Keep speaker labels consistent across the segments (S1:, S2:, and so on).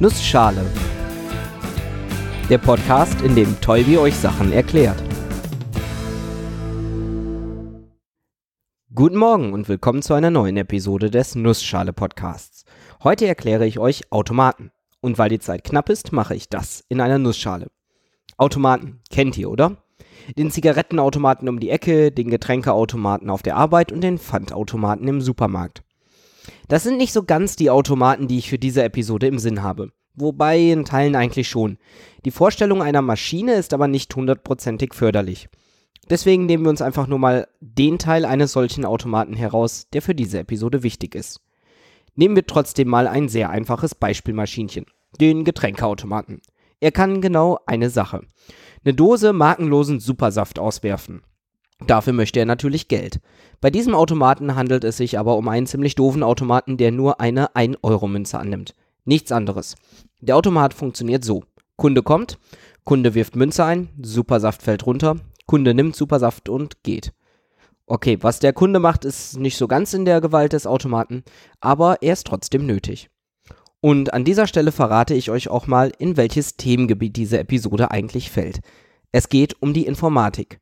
S1: Nussschale. Der Podcast, in dem Tolbi euch Sachen erklärt. Guten Morgen und willkommen zu einer neuen Episode des Nussschale Podcasts. Heute erkläre ich euch Automaten. Und weil die Zeit knapp ist, mache ich das in einer Nussschale. Automaten kennt ihr, oder? Den Zigarettenautomaten um die Ecke, den Getränkeautomaten auf der Arbeit und den Pfandautomaten im Supermarkt. Das sind nicht so ganz die Automaten, die ich für diese Episode im Sinn habe. Wobei in Teilen eigentlich schon. Die Vorstellung einer Maschine ist aber nicht hundertprozentig förderlich. Deswegen nehmen wir uns einfach nur mal den Teil eines solchen Automaten heraus, der für diese Episode wichtig ist. Nehmen wir trotzdem mal ein sehr einfaches Beispielmaschinchen. Den Getränkeautomaten. Er kann genau eine Sache. Eine Dose markenlosen Supersaft auswerfen. Dafür möchte er natürlich Geld. Bei diesem Automaten handelt es sich aber um einen ziemlich doofen Automaten, der nur eine 1-Euro-Münze annimmt. Nichts anderes. Der Automat funktioniert so. Kunde kommt, Kunde wirft Münze ein, Supersaft fällt runter, Kunde nimmt Supersaft und geht. Okay, was der Kunde macht, ist nicht so ganz in der Gewalt des Automaten, aber er ist trotzdem nötig. Und an dieser Stelle verrate ich euch auch mal, in welches Themengebiet diese Episode eigentlich fällt. Es geht um die Informatik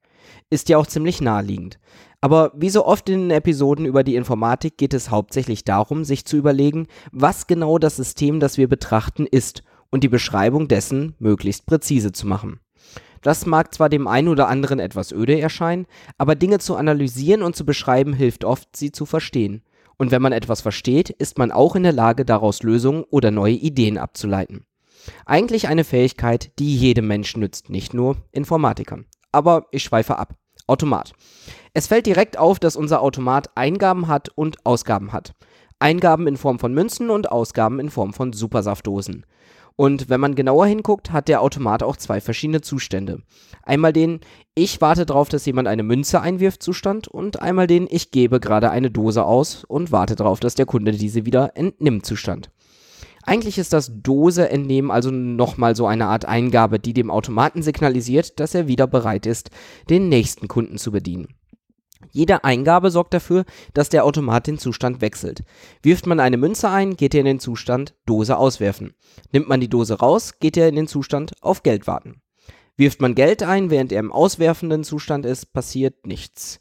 S1: ist ja auch ziemlich naheliegend. Aber wie so oft in den Episoden über die Informatik geht es hauptsächlich darum, sich zu überlegen, was genau das System, das wir betrachten, ist und die Beschreibung dessen möglichst präzise zu machen. Das mag zwar dem einen oder anderen etwas öde erscheinen, aber Dinge zu analysieren und zu beschreiben hilft oft, sie zu verstehen. Und wenn man etwas versteht, ist man auch in der Lage, daraus Lösungen oder neue Ideen abzuleiten. Eigentlich eine Fähigkeit, die jedem Menschen nützt, nicht nur Informatikern aber ich schweife ab. Automat. Es fällt direkt auf, dass unser Automat Eingaben hat und Ausgaben hat. Eingaben in Form von Münzen und Ausgaben in Form von Supersaftdosen. Und wenn man genauer hinguckt, hat der Automat auch zwei verschiedene Zustände. Einmal den Ich warte darauf, dass jemand eine Münze einwirft Zustand und einmal den Ich gebe gerade eine Dose aus und warte darauf, dass der Kunde diese wieder entnimmt Zustand. Eigentlich ist das Dose entnehmen also nochmal so eine Art Eingabe, die dem Automaten signalisiert, dass er wieder bereit ist, den nächsten Kunden zu bedienen. Jede Eingabe sorgt dafür, dass der Automat den Zustand wechselt. Wirft man eine Münze ein, geht er in den Zustand Dose auswerfen. Nimmt man die Dose raus, geht er in den Zustand auf Geld warten. Wirft man Geld ein, während er im auswerfenden Zustand ist, passiert nichts.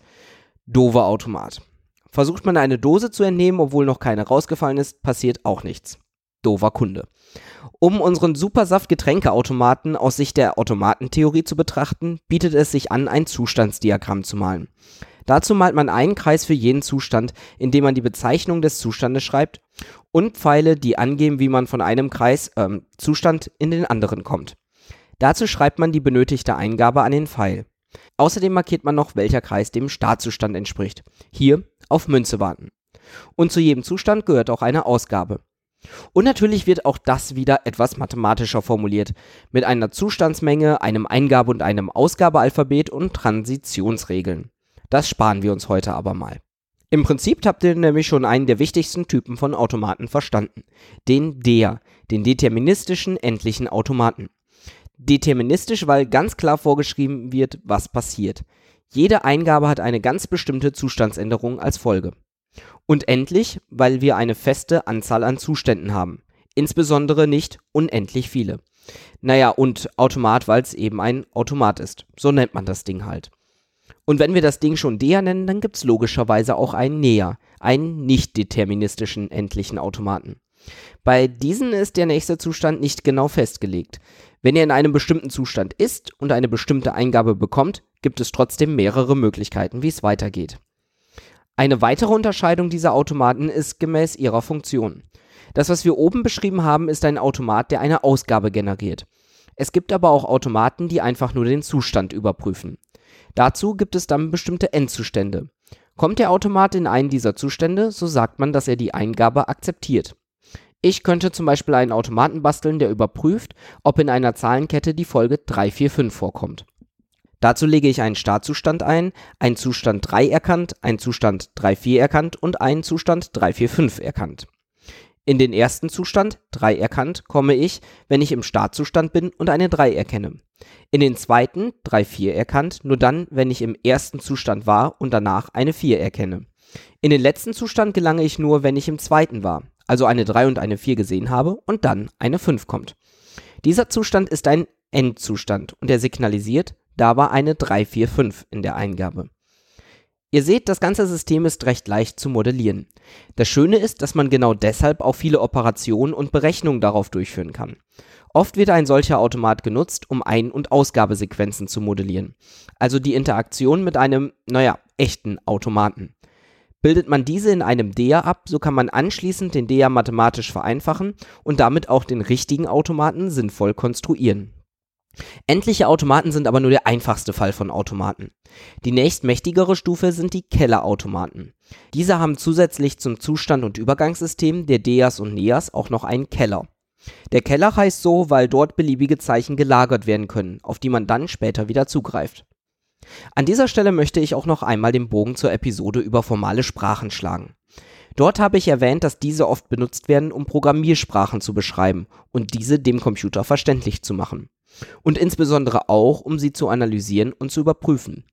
S1: Dover Automat. Versucht man eine Dose zu entnehmen, obwohl noch keine rausgefallen ist, passiert auch nichts doofer Kunde. Um unseren Supersaft-Getränkeautomaten aus Sicht der Automatentheorie zu betrachten, bietet es sich an, ein Zustandsdiagramm zu malen. Dazu malt man einen Kreis für jeden Zustand, indem man die Bezeichnung des Zustandes schreibt und Pfeile, die angeben, wie man von einem Kreis äh, Zustand in den anderen kommt. Dazu schreibt man die benötigte Eingabe an den Pfeil. Außerdem markiert man noch, welcher Kreis dem Startzustand entspricht. Hier auf Münze warten. Und zu jedem Zustand gehört auch eine Ausgabe. Und natürlich wird auch das wieder etwas mathematischer formuliert, mit einer Zustandsmenge, einem Eingabe- und einem Ausgabealphabet und Transitionsregeln. Das sparen wir uns heute aber mal. Im Prinzip habt ihr nämlich schon einen der wichtigsten Typen von Automaten verstanden. Den DER, den deterministischen endlichen Automaten. Deterministisch, weil ganz klar vorgeschrieben wird, was passiert. Jede Eingabe hat eine ganz bestimmte Zustandsänderung als Folge. Und endlich, weil wir eine feste Anzahl an Zuständen haben. Insbesondere nicht unendlich viele. Naja, und Automat, weil es eben ein Automat ist. So nennt man das Ding halt. Und wenn wir das Ding schon der nennen, dann gibt es logischerweise auch einen näher, einen nicht deterministischen endlichen Automaten. Bei diesen ist der nächste Zustand nicht genau festgelegt. Wenn er in einem bestimmten Zustand ist und eine bestimmte Eingabe bekommt, gibt es trotzdem mehrere Möglichkeiten, wie es weitergeht. Eine weitere Unterscheidung dieser Automaten ist gemäß ihrer Funktion. Das, was wir oben beschrieben haben, ist ein Automat, der eine Ausgabe generiert. Es gibt aber auch Automaten, die einfach nur den Zustand überprüfen. Dazu gibt es dann bestimmte Endzustände. Kommt der Automat in einen dieser Zustände, so sagt man, dass er die Eingabe akzeptiert. Ich könnte zum Beispiel einen Automaten basteln, der überprüft, ob in einer Zahlenkette die Folge 345 vorkommt. Dazu lege ich einen Startzustand ein, einen Zustand 3 erkannt, einen Zustand 3.4 erkannt und einen Zustand 3.4.5 erkannt. In den ersten Zustand 3 erkannt komme ich, wenn ich im Startzustand bin und eine 3 erkenne. In den zweiten 3.4 erkannt nur dann, wenn ich im ersten Zustand war und danach eine 4 erkenne. In den letzten Zustand gelange ich nur, wenn ich im zweiten war, also eine 3 und eine 4 gesehen habe und dann eine 5 kommt. Dieser Zustand ist ein Endzustand und er signalisiert dabei eine 3, 4, 5 in der Eingabe. Ihr seht, das ganze System ist recht leicht zu modellieren. Das Schöne ist, dass man genau deshalb auch viele Operationen und Berechnungen darauf durchführen kann. Oft wird ein solcher Automat genutzt, um Ein- und Ausgabesequenzen zu modellieren, also die Interaktion mit einem, naja, echten Automaten. Bildet man diese in einem DEA ab, so kann man anschließend den DEA mathematisch vereinfachen und damit auch den richtigen Automaten sinnvoll konstruieren. Endliche Automaten sind aber nur der einfachste Fall von Automaten. Die nächstmächtigere Stufe sind die Kellerautomaten. Diese haben zusätzlich zum Zustand- und Übergangssystem der DEAs und NEAs auch noch einen Keller. Der Keller heißt so, weil dort beliebige Zeichen gelagert werden können, auf die man dann später wieder zugreift. An dieser Stelle möchte ich auch noch einmal den Bogen zur Episode über formale Sprachen schlagen. Dort habe ich erwähnt, dass diese oft benutzt werden, um Programmiersprachen zu beschreiben und diese dem Computer verständlich zu machen. Und insbesondere auch, um sie zu analysieren und zu überprüfen.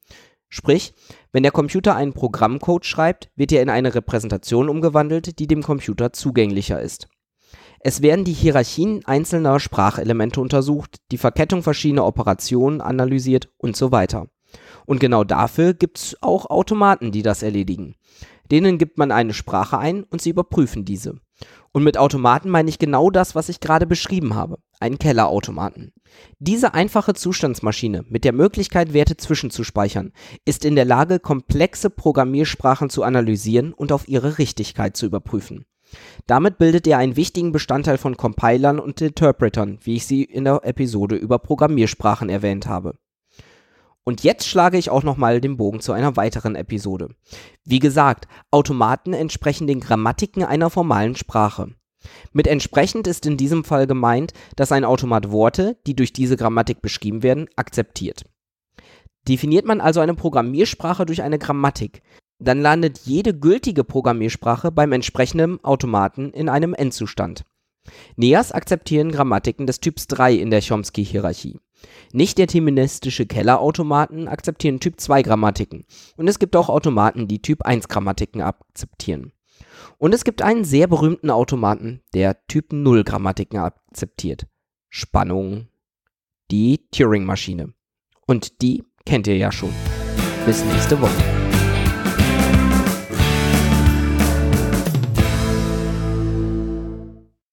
S1: Sprich, wenn der Computer einen Programmcode schreibt, wird er in eine Repräsentation umgewandelt, die dem Computer zugänglicher ist. Es werden die Hierarchien einzelner Sprachelemente untersucht, die Verkettung verschiedener Operationen analysiert und so weiter. Und genau dafür gibt es auch Automaten, die das erledigen. Denen gibt man eine Sprache ein und sie überprüfen diese. Und mit Automaten meine ich genau das, was ich gerade beschrieben habe, einen Kellerautomaten. Diese einfache Zustandsmaschine mit der Möglichkeit, Werte zwischenzuspeichern, ist in der Lage, komplexe Programmiersprachen zu analysieren und auf ihre Richtigkeit zu überprüfen. Damit bildet er einen wichtigen Bestandteil von Compilern und Interpretern, wie ich sie in der Episode über Programmiersprachen erwähnt habe. Und jetzt schlage ich auch nochmal den Bogen zu einer weiteren Episode. Wie gesagt, Automaten entsprechen den Grammatiken einer formalen Sprache. Mit entsprechend ist in diesem Fall gemeint, dass ein Automat Worte, die durch diese Grammatik beschrieben werden, akzeptiert. Definiert man also eine Programmiersprache durch eine Grammatik, dann landet jede gültige Programmiersprache beim entsprechenden Automaten in einem Endzustand. NEAS akzeptieren Grammatiken des Typs 3 in der Chomsky-Hierarchie. Nicht-deterministische Kellerautomaten akzeptieren Typ-2-Grammatiken und es gibt auch Automaten, die Typ-1-Grammatiken akzeptieren. Und es gibt einen sehr berühmten Automaten, der Typ-0-Grammatiken akzeptiert. Spannung. Die Turing-Maschine. Und die kennt ihr ja schon. Bis nächste Woche.